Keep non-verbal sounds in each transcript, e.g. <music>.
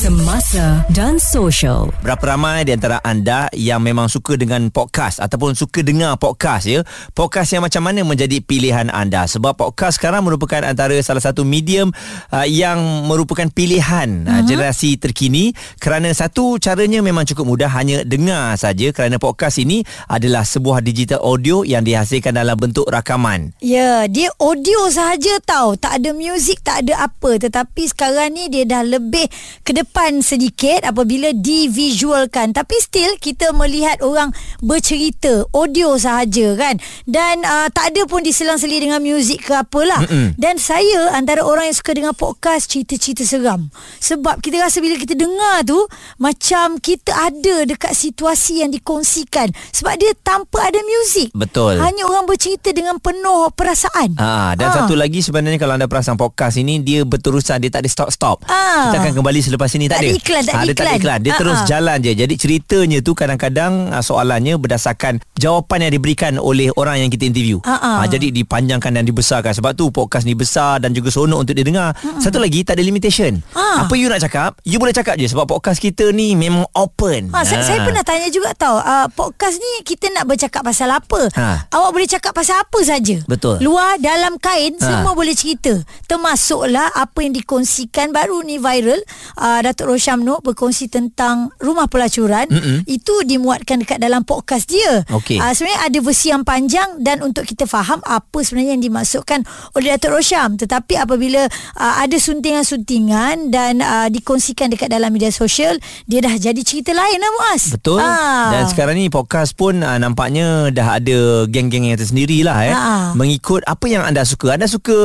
Semasa dan social. Berapa ramai di antara anda yang memang suka dengan podcast ataupun suka dengar podcast ya? Podcast yang macam mana menjadi pilihan anda? Sebab podcast sekarang merupakan antara salah satu medium uh, yang merupakan pilihan uh, uh-huh. generasi terkini kerana satu caranya memang cukup mudah hanya dengar saja kerana podcast ini adalah sebuah digital audio yang dihasilkan dalam bentuk rakaman. Ya, dia audio sahaja tau. Tak ada muzik, tak ada apa. Tetapi sekarang ni dia dah lebih ke depan depan sedikit apabila divisualkan. Tapi still kita melihat orang bercerita audio sahaja kan? Dan uh, tak ada pun diselang-seli dengan muzik ke apalah. Mm-mm. dan saya antara orang yang suka dengan podcast cerita-cerita seram. Sebab kita rasa bila kita dengar tu macam kita ada dekat situasi yang dikongsikan. Sebab dia tanpa ada muzik. Betul. Hanya orang bercerita dengan penuh perasaan. Ha, dan ha. satu lagi sebenarnya kalau anda perasan podcast ini dia berterusan dia tak ada stop-stop. Ha. kita akan kembali selepas ini ni tak, tak ada. iklan, tak ha, ada iklan. tak ada iklan. Dia ha, terus ha. jalan je. Jadi ceritanya tu kadang-kadang soalannya berdasarkan jawapan yang diberikan oleh orang yang kita interview. Ha, jadi dipanjangkan dan dibesarkan. Sebab tu podcast ni besar dan juga seronok untuk didengar. Ha. Satu lagi tak ada limitation. Ha. Apa you nak cakap, you boleh cakap je sebab podcast kita ni memang open. Ha, ha. Saya, saya pernah tanya juga tau, uh, podcast ni kita nak bercakap pasal apa? Ha. Awak boleh cakap pasal apa saja. Betul. Luar dalam kain ha. semua boleh cerita. Termasuklah apa yang dikongsikan baru ni viral uh, Datuk Rosham Nur berkongsi tentang rumah pelacuran Mm-mm. itu dimuatkan dekat dalam podcast dia. Okay. Uh, sebenarnya ada versi yang panjang dan untuk kita faham apa sebenarnya yang dimaksudkan oleh Datuk Rosham. Tetapi apabila uh, ada suntingan-suntingan dan uh, dikongsikan dekat dalam media sosial, dia dah jadi cerita lain lah Muaz. Betul. Uh. Dan sekarang ni podcast pun uh, nampaknya dah ada geng-geng yang tersendiri lah eh. Uh. Mengikut apa yang anda suka. Anda suka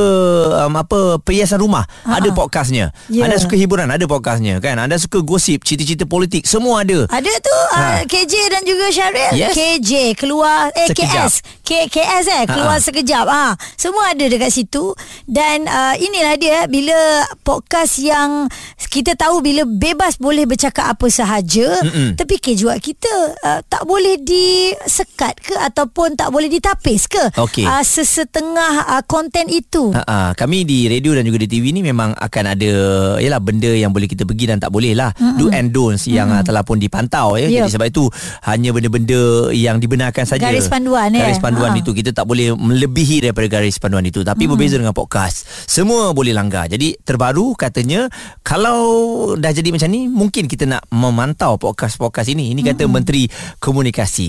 um, apa perhiasan rumah, uh. ada podcastnya. Yeah. Anda suka hiburan, ada podcastnya kan anda suka gosip cerita-cerita politik semua ada ada tu ha. uh, KJ dan juga Syaril yes. KJ keluar eh sekejap. KS K, KS eh keluar ha. sekejap ah ha. semua ada dekat situ dan uh, inilah dia bila podcast yang kita tahu bila bebas boleh bercakap apa sahaja Mm-mm. terfikir juga kita uh, tak boleh disekat ke ataupun tak boleh ditapis ke okay. uh, sesetengah uh, konten itu Ha-ha. kami di radio dan juga di TV ni memang akan ada yalah benda yang boleh kita pergi dan tak boleh lah mm-hmm. do and don'ts yang mm-hmm. telah pun dipantau ya yep. jadi sebab itu hanya benda-benda yang dibenarkan saja garis panduan ya garis panduan ha. itu kita tak boleh melebihi daripada garis panduan itu. Tapi mm-hmm. berbeza dengan podcast semua boleh langgar. Jadi terbaru katanya kalau dah jadi macam ni mungkin kita nak memantau podcast-podcast ini. Ini kata mm-hmm. menteri komunikasi.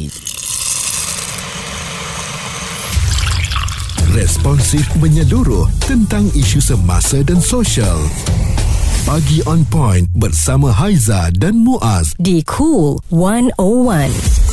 Responsif menyeluruh tentang isu semasa dan sosial. Pagi on point bersama Haiza dan Muaz. Di Cool 101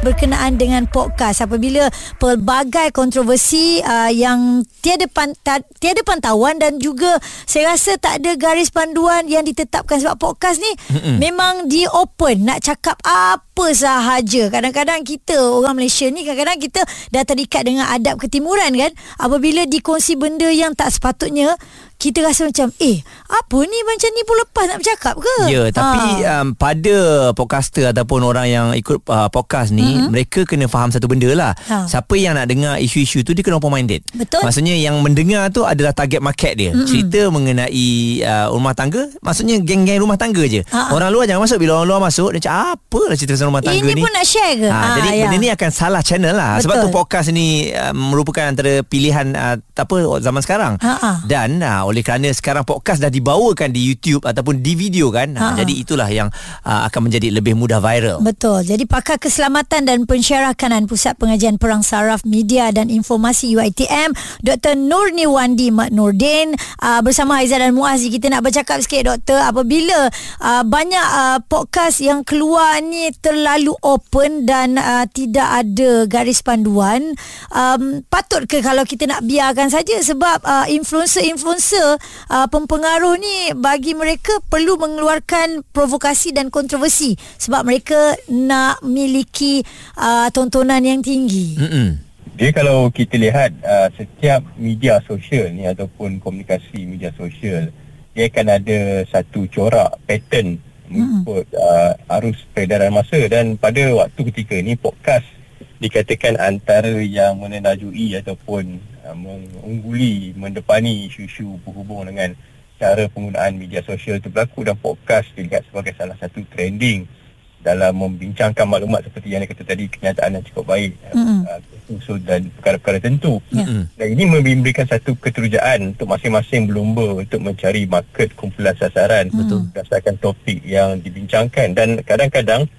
berkenaan dengan podcast apabila pelbagai kontroversi uh, yang tiada panta- tiada pantauan dan juga saya rasa tak ada garis panduan yang ditetapkan sebab podcast ni Mm-mm. memang di open nak cakap apa sahaja kadang-kadang kita orang Malaysia ni kadang-kadang kita dah terikat dengan adab ketimuran kan apabila dikongsi benda yang tak sepatutnya kita rasa macam eh apa ni macam ni pun lepas nak bercakap ke ya tapi ha. um, pada podcaster ataupun orang yang ikut uh, podcast ni mm-hmm. mereka kena faham satu benda lah ha. siapa yang nak dengar isu-isu tu dia kena open minded betul maksudnya yang mendengar tu adalah target market dia mm-hmm. cerita mengenai uh, rumah tangga maksudnya geng-geng rumah tangga je Ha-ha. orang luar jangan masuk bila orang luar masuk dia cakap apalah cerita pasal rumah tangga ini ni. ini pun nak share ke? Ha, ha, jadi ya. benda ni akan salah channel lah. Betul. sebab tu podcast ni uh, merupakan antara pilihan uh, apa zaman sekarang. Ha-ha. dan uh, oleh kerana sekarang podcast dah dibawakan di YouTube ataupun di video kan ha, jadi itulah yang uh, akan menjadi lebih mudah viral. Betul. Jadi pakar keselamatan dan pensyarakanan pusat pengajian perang saraf media dan informasi UiTM Dr Nurni Wandi Mat Nurdin uh, bersama Aizah dan Muaz kita nak bercakap sikit doktor apabila uh, banyak uh, podcast yang keluar ni terlalu open dan uh, tidak ada garis panduan um, patut ke kalau kita nak biarkan saja sebab uh, influencer-influencer uh, pempengaruh ni bagi mereka perlu mengeluarkan provokasi dan kontroversi sebab mereka nak miliki uh, tontonan yang tinggi. Mm-mm. Jadi kalau kita lihat uh, setiap media sosial ni ataupun komunikasi media sosial dia akan ada satu corak pattern mengikut uh, arus peredaran masa dan pada waktu ketika ni podcast dikatakan antara yang menenajui ataupun uh, mengungguli mendepani isu-isu berhubung dengan cara penggunaan media sosial itu berlaku dan podcast dilihat sebagai salah satu trending dalam membincangkan maklumat seperti yang kata tadi kenyataan yang cukup baik. Mm-hmm. uh, usul dan perkara-perkara tentu Ya. dan ini memberikan satu keterujaan untuk masing-masing berlumba untuk mencari market kumpulan sasaran betul. berdasarkan topik yang dibincangkan. Dan kadang-kadang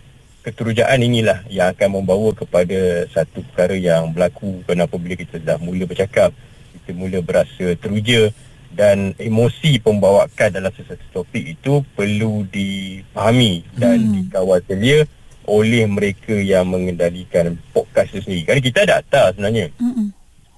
keterujaan inilah yang akan membawa kepada satu perkara yang berlaku kerana apabila kita dah mula bercakap kita mula berasa teruja dan emosi pembawakan dalam sesuatu topik itu perlu dipahami dan hmm. dikawal selia oleh mereka yang mengendalikan podcast itu sendiri. Kerana kita ada akta sebenarnya. Mm-mm.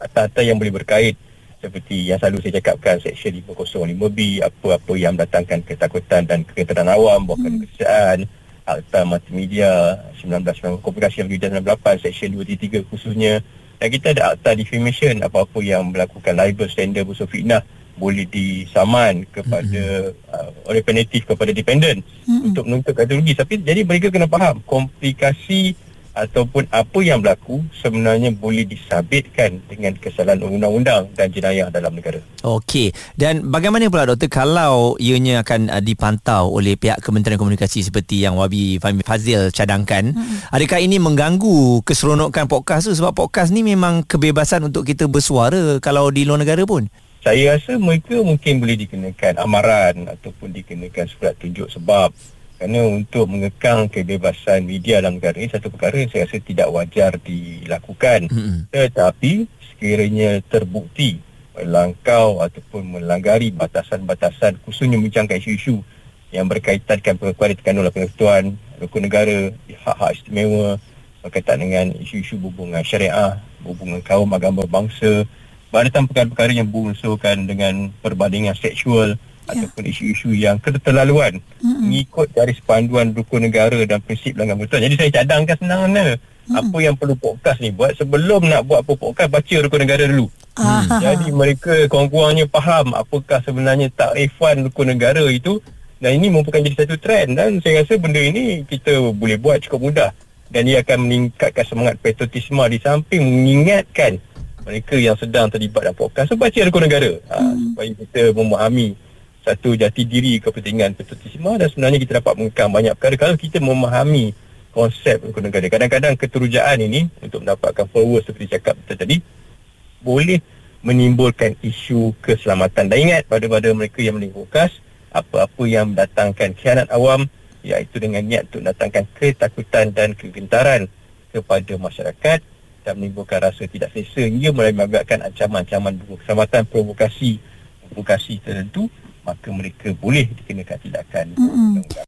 Akta-akta yang boleh berkait seperti yang selalu saya cakapkan Seksyen 505B apa-apa yang mendatangkan ketakutan dan kegetaran awam bahkan hmm. kesihatan Akta Multimedia 1990 Komunikasi yang berjaya 98 Seksyen 233 khususnya dan kita ada akta defamation apa-apa yang melakukan libel slander busuk fitnah boleh disaman kepada mm-hmm. uh, oleh penaltif kepada dependent mm-hmm. untuk menuntut ganti rugi tapi jadi mereka kena faham komplikasi ataupun apa yang berlaku sebenarnya boleh disabitkan dengan kesalahan undang-undang dan jenayah dalam negara. Okey. Dan bagaimana pula doktor kalau ianya akan uh, dipantau oleh pihak Kementerian Komunikasi seperti yang Wabi Fahmi Fazil cadangkan, hmm. adakah ini mengganggu keseronokan podcast tu sebab podcast ni memang kebebasan untuk kita bersuara kalau di luar negara pun? Saya rasa mereka mungkin boleh dikenakan amaran ataupun dikenakan surat tunjuk sebab kerana untuk mengekang kebebasan media dalam negara ini satu perkara yang saya rasa tidak wajar dilakukan. Mm-mm. Tetapi sekiranya terbukti melangkau ataupun melanggari batasan-batasan khususnya membincangkan isu-isu yang berkaitan dengan pengakuan ditekan oleh pengetuan rukun negara, hak-hak istimewa berkaitan dengan isu-isu hubungan syariah, hubungan kaum agama bangsa, berkaitan perkara-perkara yang berunsurkan dengan perbandingan seksual Ya. ataupun isu-isu yang keterlaluan Mm-mm. mengikut garis panduan rukun negara dan prinsip pelanggan betul. Jadi saya cadangkan senang mana. Apa yang perlu podcast ni buat sebelum nak buat apa podcast baca rukun negara dulu. Ah. Jadi mereka kurang-kurangnya faham apakah sebenarnya takrifan rukun negara itu dan ini merupakan jadi satu trend dan saya rasa benda ini kita boleh buat cukup mudah dan ia akan meningkatkan semangat patriotisme di samping mengingatkan mereka yang sedang terlibat dalam podcast. So, baca rukun negara. Ha, supaya kita memahami satu jati diri kepentingan patriotisme dan sebenarnya kita dapat mengekang banyak perkara kalau kita memahami konsep rukun negara. Kadang-kadang keterujaan ini untuk mendapatkan followers seperti cakap kita tadi boleh menimbulkan isu keselamatan. Dan ingat pada-pada mereka yang menimbulkan apa-apa yang mendatangkan khianat awam iaitu dengan niat untuk mendatangkan ketakutan dan kegentaran kepada masyarakat dan menimbulkan rasa tidak selesa mulai mengakibatkan ancaman-ancaman keselamatan provokasi provokasi tertentu maka mereka boleh dikenakan tindakan undang-undang.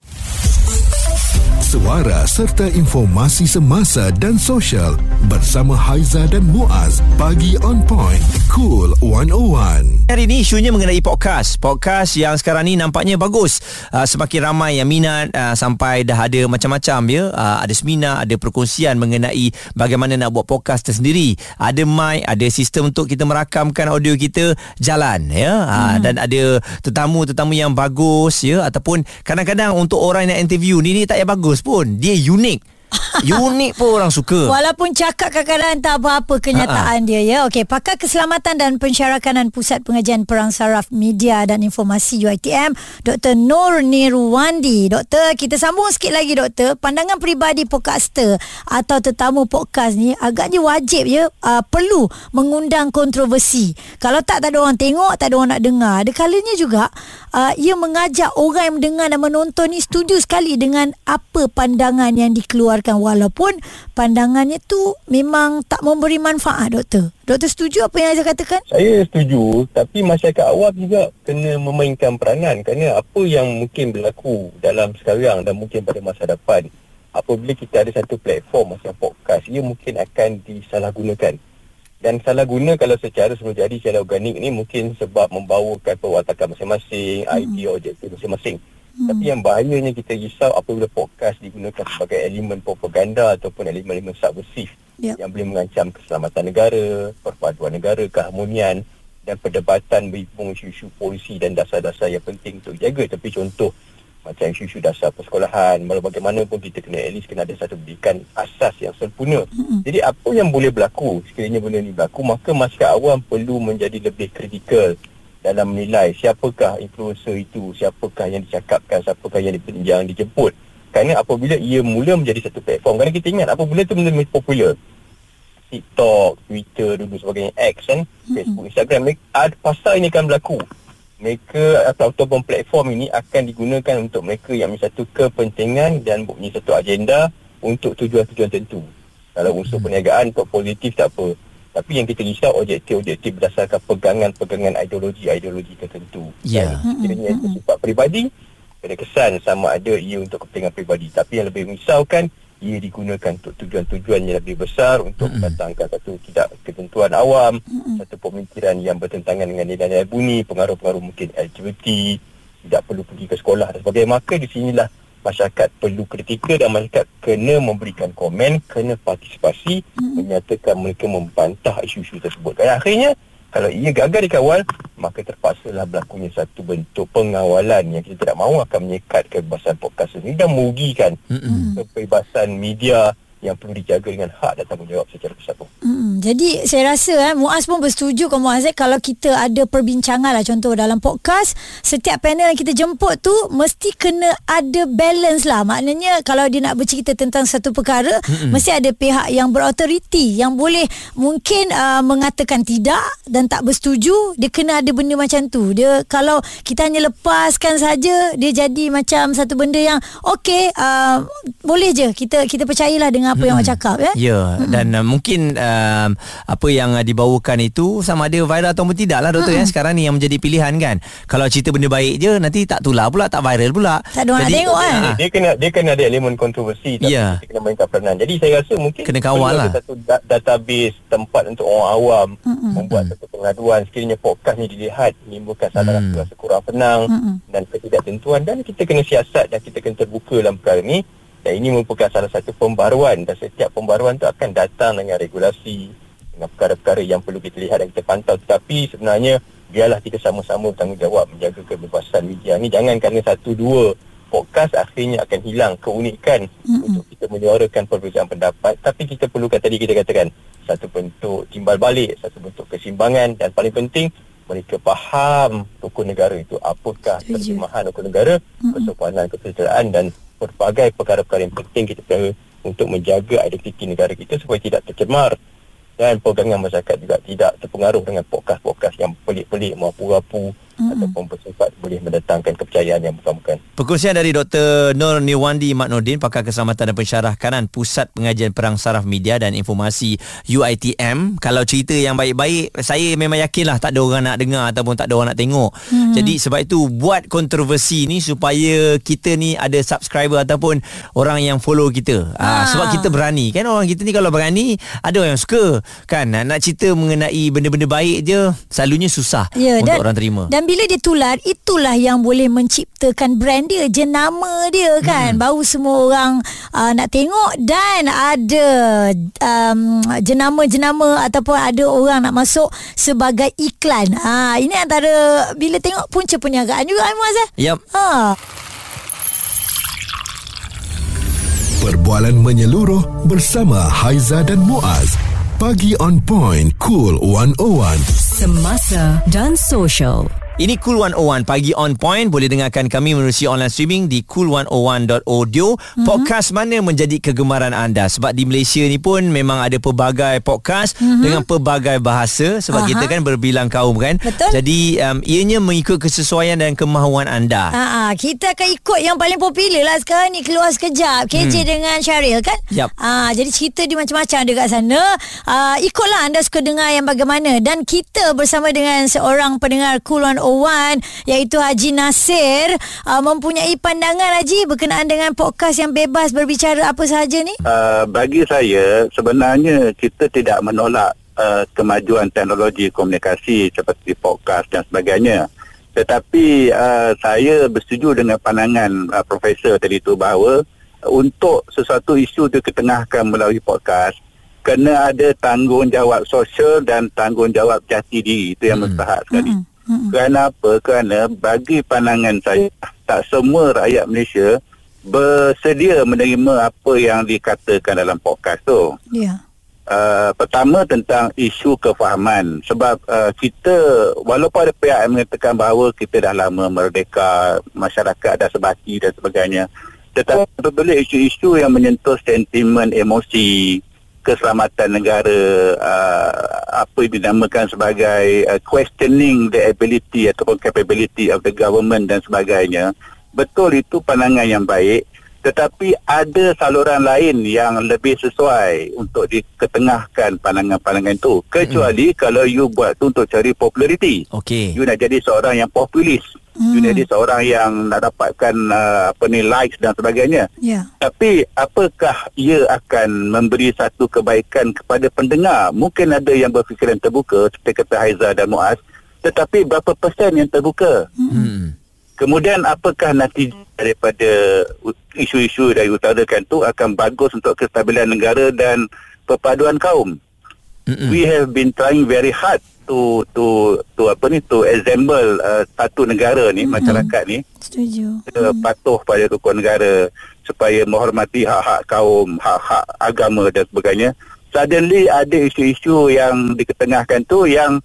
Suara serta informasi semasa dan sosial bersama Haiza dan Muaz bagi on point cool 101. Hari ini isunya mengenai podcast. Podcast yang sekarang ni nampaknya bagus. Uh, semakin ramai yang minat uh, sampai dah ada macam-macam ya. Uh, ada seminar, ada perkongsian mengenai bagaimana nak buat podcast tersendiri. Ada mic, ada sistem untuk kita merakamkan audio kita jalan ya. Uh, dan ada tetamu-tetamu yang bagus ya ataupun kadang-kadang untuk orang yang interview ni ni tak payah bagus pun. Dia unik. <laughs> unik pun orang suka. Walaupun cakap kadang-kadang tak apa-apa kenyataan dia ya. Okey, pakar keselamatan dan pensyarakanan Pusat Pengajian Perang Saraf Media dan Informasi UiTM, Dr. Nur Nirwandi. Doktor, kita sambung sikit lagi doktor. Pandangan peribadi podcaster atau tetamu podcast ni agaknya wajib ya uh, perlu mengundang kontroversi. Kalau tak tak ada orang tengok, tak ada orang nak dengar. Ada kalanya juga uh, ia mengajak orang yang mendengar dan menonton ni setuju sekali dengan apa pandangan yang dikeluarkan walaupun pandangannya tu memang tak memberi manfaat doktor. Doktor setuju apa yang saya katakan? Saya setuju tapi masyarakat awam juga kena memainkan peranan kerana apa yang mungkin berlaku dalam sekarang dan mungkin pada masa depan apabila kita ada satu platform macam podcast ia mungkin akan disalahgunakan dan salah guna kalau secara semula jadi secara organik ni mungkin sebab membawakan perwatakan masing-masing, hmm. idea objektif masing-masing. Hmm. Tapi yang bahayanya kita risau apabila podcast digunakan sebagai elemen propaganda ataupun elemen-elemen subversif Ya. yang boleh mengancam keselamatan negara, perpaduan negara, keharmonian dan perdebatan berhubung isu-isu polisi dan dasar-dasar yang penting untuk dijaga. Tapi contoh macam isu-isu dasar persekolahan walau bagaimanapun kita kena at least kena ada satu pendidikan asas yang sempurna mm-hmm. jadi apa yang boleh berlaku sekiranya benda ni berlaku maka masyarakat awam perlu menjadi lebih kritikal dalam menilai siapakah influencer itu siapakah yang dicakapkan siapakah yang, di, yang dijemput kerana apabila ia mula menjadi satu platform kerana kita ingat apabila itu benda popular TikTok, Twitter dulu sebagainya X kan. Facebook, Instagram ada pasal ini akan berlaku mereka atau ataupun platform ini akan digunakan untuk mereka yang mempunyai satu kepentingan dan mempunyai satu agenda untuk tujuan-tujuan tertentu. Kalau unsur hmm. perniagaan untuk positif tak apa. Tapi yang kita risau objektif-objektif berdasarkan pegangan-pegangan ideologi-ideologi tertentu. Ya. Yeah. Kiranya itu sifat peribadi, ada kesan sama ada ia untuk kepentingan peribadi. Tapi yang lebih merisaukan, ia digunakan untuk tujuan-tujuan yang lebih besar untuk mm-hmm. mendatangkan satu tidak ketentuan awam, mm-hmm. satu pemikiran yang bertentangan dengan nilai-nilai bunyi, pengaruh-pengaruh mungkin LGBT, tidak perlu pergi ke sekolah dan sebagainya. Maka di sinilah masyarakat perlu kritikal dan masyarakat kena memberikan komen, kena partisipasi, mm-hmm. menyatakan mereka membantah isu-isu tersebut. Dan akhirnya, kalau ia gagal dikawal, maka terpaksalah berlakunya satu bentuk pengawalan yang kita tidak mahu akan menyekat kebebasan podcast ini dan merugikan mm-hmm. kebebasan media yang perlu dijaga dengan hak dan tanggungjawab secara bersatu. Hmm, jadi saya rasa eh, Muaz pun bersetuju kan Muaz eh, kalau kita ada perbincangan lah contoh dalam podcast setiap panel yang kita jemput tu mesti kena ada balance lah maknanya kalau dia nak bercerita tentang satu perkara mm-hmm. mesti ada pihak yang berautoriti yang boleh mungkin uh, mengatakan tidak dan tak bersetuju dia kena ada benda macam tu dia kalau kita hanya lepaskan saja dia jadi macam satu benda yang okey uh, boleh je kita kita percayalah dengan apa yang awak cakap ya. Ya hmm. dan uh, mungkin uh, apa yang uh, dibawakan itu sama ada viral atau tidak lah doktor hmm. ya sekarang ni yang menjadi pilihan kan. Kalau cerita benda baik je nanti tak tular pula tak viral pula. Tak ada orang tengok kan. Dia, dia kena dia kena ada elemen kontroversi tapi yeah. kita kena mainkan peranan. Jadi saya rasa mungkin kena kawal lah. satu da- database tempat untuk orang awam hmm. membuat hmm. satu pengaduan sekiranya podcast ni dilihat menimbulkan salah hmm. rasa kurang tenang hmm. dan ketidaktentuan dan kita kena siasat dan kita kena terbuka dalam perkara ni dan ini merupakan salah satu pembaruan dan setiap pembaruan itu akan datang dengan regulasi dengan perkara-perkara yang perlu kita lihat dan kita pantau. Tetapi sebenarnya biarlah kita sama-sama bertanggungjawab menjaga kebebasan media ni jangan kerana satu dua podcast akhirnya akan hilang keunikan mm-hmm. untuk kita menyuarakan perbezaan pendapat. Tapi kita perlukan tadi kita katakan satu bentuk timbal balik satu bentuk kesimbangan dan paling penting mereka faham hukum negara itu. Apakah terjemahan hukum negara mm-hmm. kesopanan kesejahteraan dan berbagai perkara-perkara yang penting kita perlu untuk menjaga identiti negara kita supaya tidak tercemar. Dan pegangan masyarakat juga tidak terpengaruh dengan podcast-podcast yang pelik-pelik mapu-rapu mm-hmm. ataupun bersifat boleh mendatangkan kepercayaan yang bukan-bukan. Perkongsian dari Dr. Nur Niwandi Mat Nordin, pakar keselamatan dan pensyarah kanan Pusat Pengajian Perang Saraf Media dan Informasi UITM. Kalau cerita yang baik-baik, saya memang yakinlah tak ada orang nak dengar ataupun tak ada orang nak tengok. Mm-hmm. Jadi sebab itu buat kontroversi ni supaya kita ni ada subscriber ataupun orang yang follow kita. Ha. Ha, sebab kita berani kan orang kita ni kalau berani ada orang yang suka kan nak cerita mengenai benda-benda baik je selalunya susah yeah, untuk dan, orang terima. Dan bila dia tular itulah yang boleh menciptakan brand dia jenama dia kan hmm. baru semua orang uh, nak tengok dan ada um, jenama-jenama ataupun ada orang nak masuk sebagai iklan ha ini antara bila tengok punca perniagaan juga Muaz eh yep. ha Perbualan menyeluruh bersama Haiza dan Muaz. Pagi on point, cool 101. Semasa dan social. Ini Cool 101 Pagi on point. Boleh dengarkan kami Menerusi online streaming Di cool101.audio mm-hmm. Podcast mana menjadi kegemaran anda? Sebab di Malaysia ni pun Memang ada pelbagai podcast mm-hmm. Dengan pelbagai bahasa. Sebab Aha. kita kan berbilang kaum kan. Betul. Jadi um, ianya mengikut kesesuaian Dan kemahuan anda. Aa, Kita akan ikut yang paling popular lah Sekarang ni. Keluar sekejap. KJ hmm. dengan Syaril kan? Yep. Aa, Jadi cerita dia macam-macam Dekat sana. Aa, Ikutlah anda suka dengar yang bagaimana. Dan kita bersama dengan Seorang pendengar Cool 101 101 iaitu Haji Nasir uh, mempunyai pandangan Haji berkenaan dengan podcast yang bebas berbicara apa sahaja ni? Uh, bagi saya sebenarnya kita tidak menolak uh, kemajuan teknologi komunikasi seperti podcast dan sebagainya. Tetapi uh, saya bersetuju dengan pandangan uh, profesor tadi itu bahawa untuk sesuatu isu diketengahkan melalui podcast kena ada tanggungjawab sosial dan tanggungjawab jati diri itu yang hmm. mustahak sekali. Hmm. Hmm. Kerana apa? Kerana bagi pandangan saya tak semua rakyat Malaysia bersedia menerima apa yang dikatakan dalam podcast tu. Ya. Uh, pertama tentang isu kefahaman sebab uh, kita walaupun ada pihak yang mengatakan bahawa kita dah lama merdeka masyarakat dah sebati dan sebagainya tetapi apabila isu-isu yang menyentuh sentimen emosi keselamatan negara uh, apa yang dinamakan sebagai uh, questioning the ability ataupun capability of the government dan sebagainya. Betul itu pandangan yang baik tetapi ada saluran lain yang lebih sesuai untuk diketengahkan pandangan-pandangan itu kecuali hmm. kalau you buat tu untuk cari populariti Okey. you nak jadi seorang yang populis hmm. you nak jadi seorang yang nak dapatkan uh, apa ni likes dan sebagainya Ya. tapi apakah ia akan memberi satu kebaikan kepada pendengar mungkin ada yang berfikiran terbuka seperti kata Haiza dan Muaz tetapi berapa persen yang terbuka Hmm. Kemudian apakah nanti daripada isu-isu yang diutarakan tu akan bagus untuk kestabilan negara dan perpaduan kaum. Mm-mm. We have been trying very hard to to to apa ni to assemble uh, satu negara ni masyarakat ni Setuju. uh, patuh pada rukun negara supaya menghormati hak-hak kaum, hak-hak agama dan sebagainya. Suddenly ada isu-isu yang diketengahkan tu yang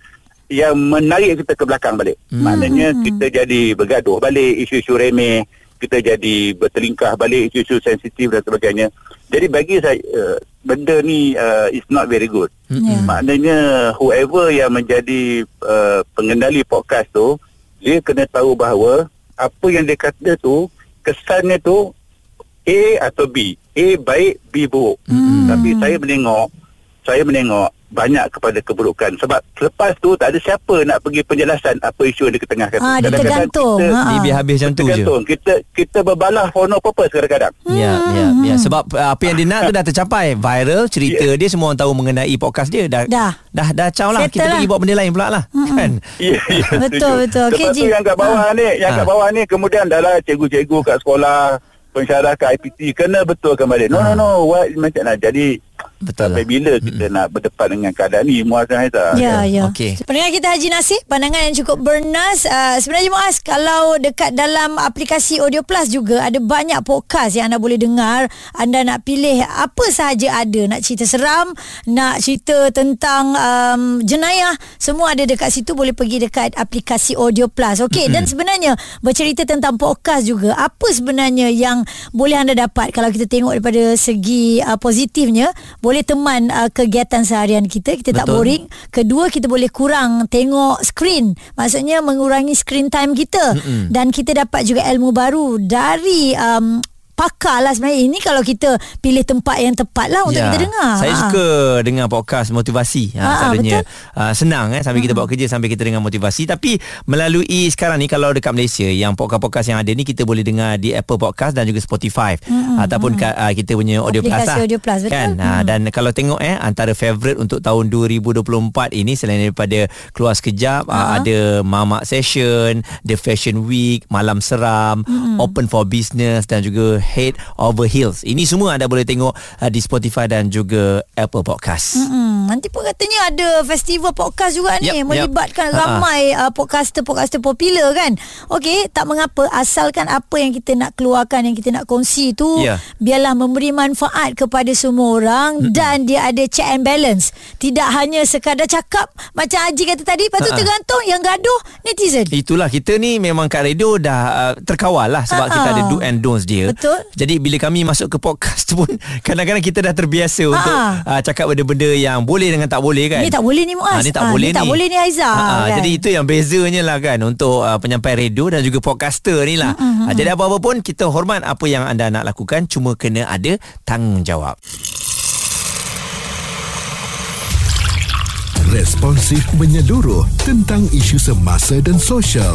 yang menarik kita ke belakang balik. Hmm. Maknanya kita jadi bergaduh balik isu-isu remeh, kita jadi bertelingkah balik isu-isu sensitif dan sebagainya. Jadi bagi saya uh, benda ni uh, is not very good. Ya. Maknanya whoever yang menjadi uh, pengendali podcast tu dia kena tahu bahawa apa yang dia kata tu kesannya tu A atau B. A baik, B buruk. Hmm. Tapi saya menengok saya menengok banyak kepada keburukan sebab selepas tu tak ada siapa nak pergi penjelasan apa isu yang diketengahkan. Ah, dia Kadang-kadang tergantung. Kita, Ha. Dia habis macam tu je. Kita kita berbalah for no purpose kadang-kadang. Ya, ya, ya. Sebab uh, apa yang dia nak tu dah tercapai. Viral, cerita dia semua orang tahu mengenai podcast dia. Dah, Dah. Dah, dah caw lah. Settle Kita lah. pergi buat benda lain pula lah. Kan? <laughs> Ya, ya, Betul, betul. Okey, Lepas tu yang kat bawah ni, yang Ha. kat bawah ni kemudian dah lah cikgu-cikgu kat sekolah, pensyarah kat IPT kena betulkan balik. No, no, no. What, macam nak jadi Betul sampai lah. bila kita nak berdepan dengan keadaan ni Muaz dan Haizah. Ya, ya. Okey. Pendengar kita Haji Nasir, pandangan yang cukup bernas. Uh, sebenarnya Muaz, kalau dekat dalam aplikasi Audio Plus juga ada banyak podcast yang anda boleh dengar. Anda nak pilih apa sahaja ada. Nak cerita seram, nak cerita tentang um, jenayah. Semua ada dekat situ. Boleh pergi dekat aplikasi Audio Plus. Okey, dan sebenarnya bercerita tentang podcast juga. Apa sebenarnya yang boleh anda dapat kalau kita tengok daripada segi uh, positifnya. Boleh teman uh, kegiatan seharian kita. Kita tak Betul. boring Kedua kita boleh kurang tengok screen. Maksudnya mengurangi screen time kita Mm-mm. dan kita dapat juga ilmu baru dari um, pakar lah sebenarnya ini kalau kita pilih tempat yang tepat lah untuk kita dengar. Ya. Saya Ha. suka dengar podcast motivasi. Ha, Ha, selalunya betul. uh, senang eh sambil kita buat kerja sambil kita dengar motivasi tapi melalui sekarang ni kalau dekat Malaysia yang podcast-podcast yang ada ni kita boleh dengar di Apple Podcast dan juga Spotify hmm, ataupun hmm. Uh, kita punya audio plus Aplikasi lah. Audio Plus, betul. Kan? Ha, Hmm. dan kalau tengok eh antara favorite untuk tahun 2024 ini selain daripada keluar sekejap uh, Ha. ada Mamak Session, The Fashion Week, Malam Seram, Hmm. Open for Business dan juga Head Over Heels. Ini semua anda boleh tengok uh, di Spotify dan juga Apple Podcast. Hmm, nanti pun katanya ada festival podcast juga ni Yep, yep. melibatkan Ha-ha. ramai uh, podcaster-podcaster popular kan. Okey, tak mengapa asalkan apa yang kita nak keluarkan yang kita nak kongsi tu Ya. biarlah memberi manfaat kepada semua orang mm dan dia ada check and balance. Tidak hanya sekadar cakap macam Haji kata tadi lepas tu Ha-ha. tergantung yang gaduh netizen. Itulah kita ni memang kat radio dah uh, terkawal lah sebab Ha-ha. kita ada do and don'ts dia. Betul. Jadi bila kami masuk ke podcast <laughs> pun kadang-kadang kita dah terbiasa Ha-ha. untuk uh, cakap benda-benda yang boleh dengan tak boleh kan. Ni tak boleh ni Muaz. Ah, ni tak Ah, boleh ni tak boleh ni Aizah, Ah, kan? Jadi itu yang bezanya lah kan untuk uh, penyampai radio dan juga podcaster ni lah. Mm-hmm. jadi apa-apa pun kita hormat apa yang anda nak lakukan cuma kena ada tanggungjawab. Responsif menyeluruh tentang isu semasa dan sosial.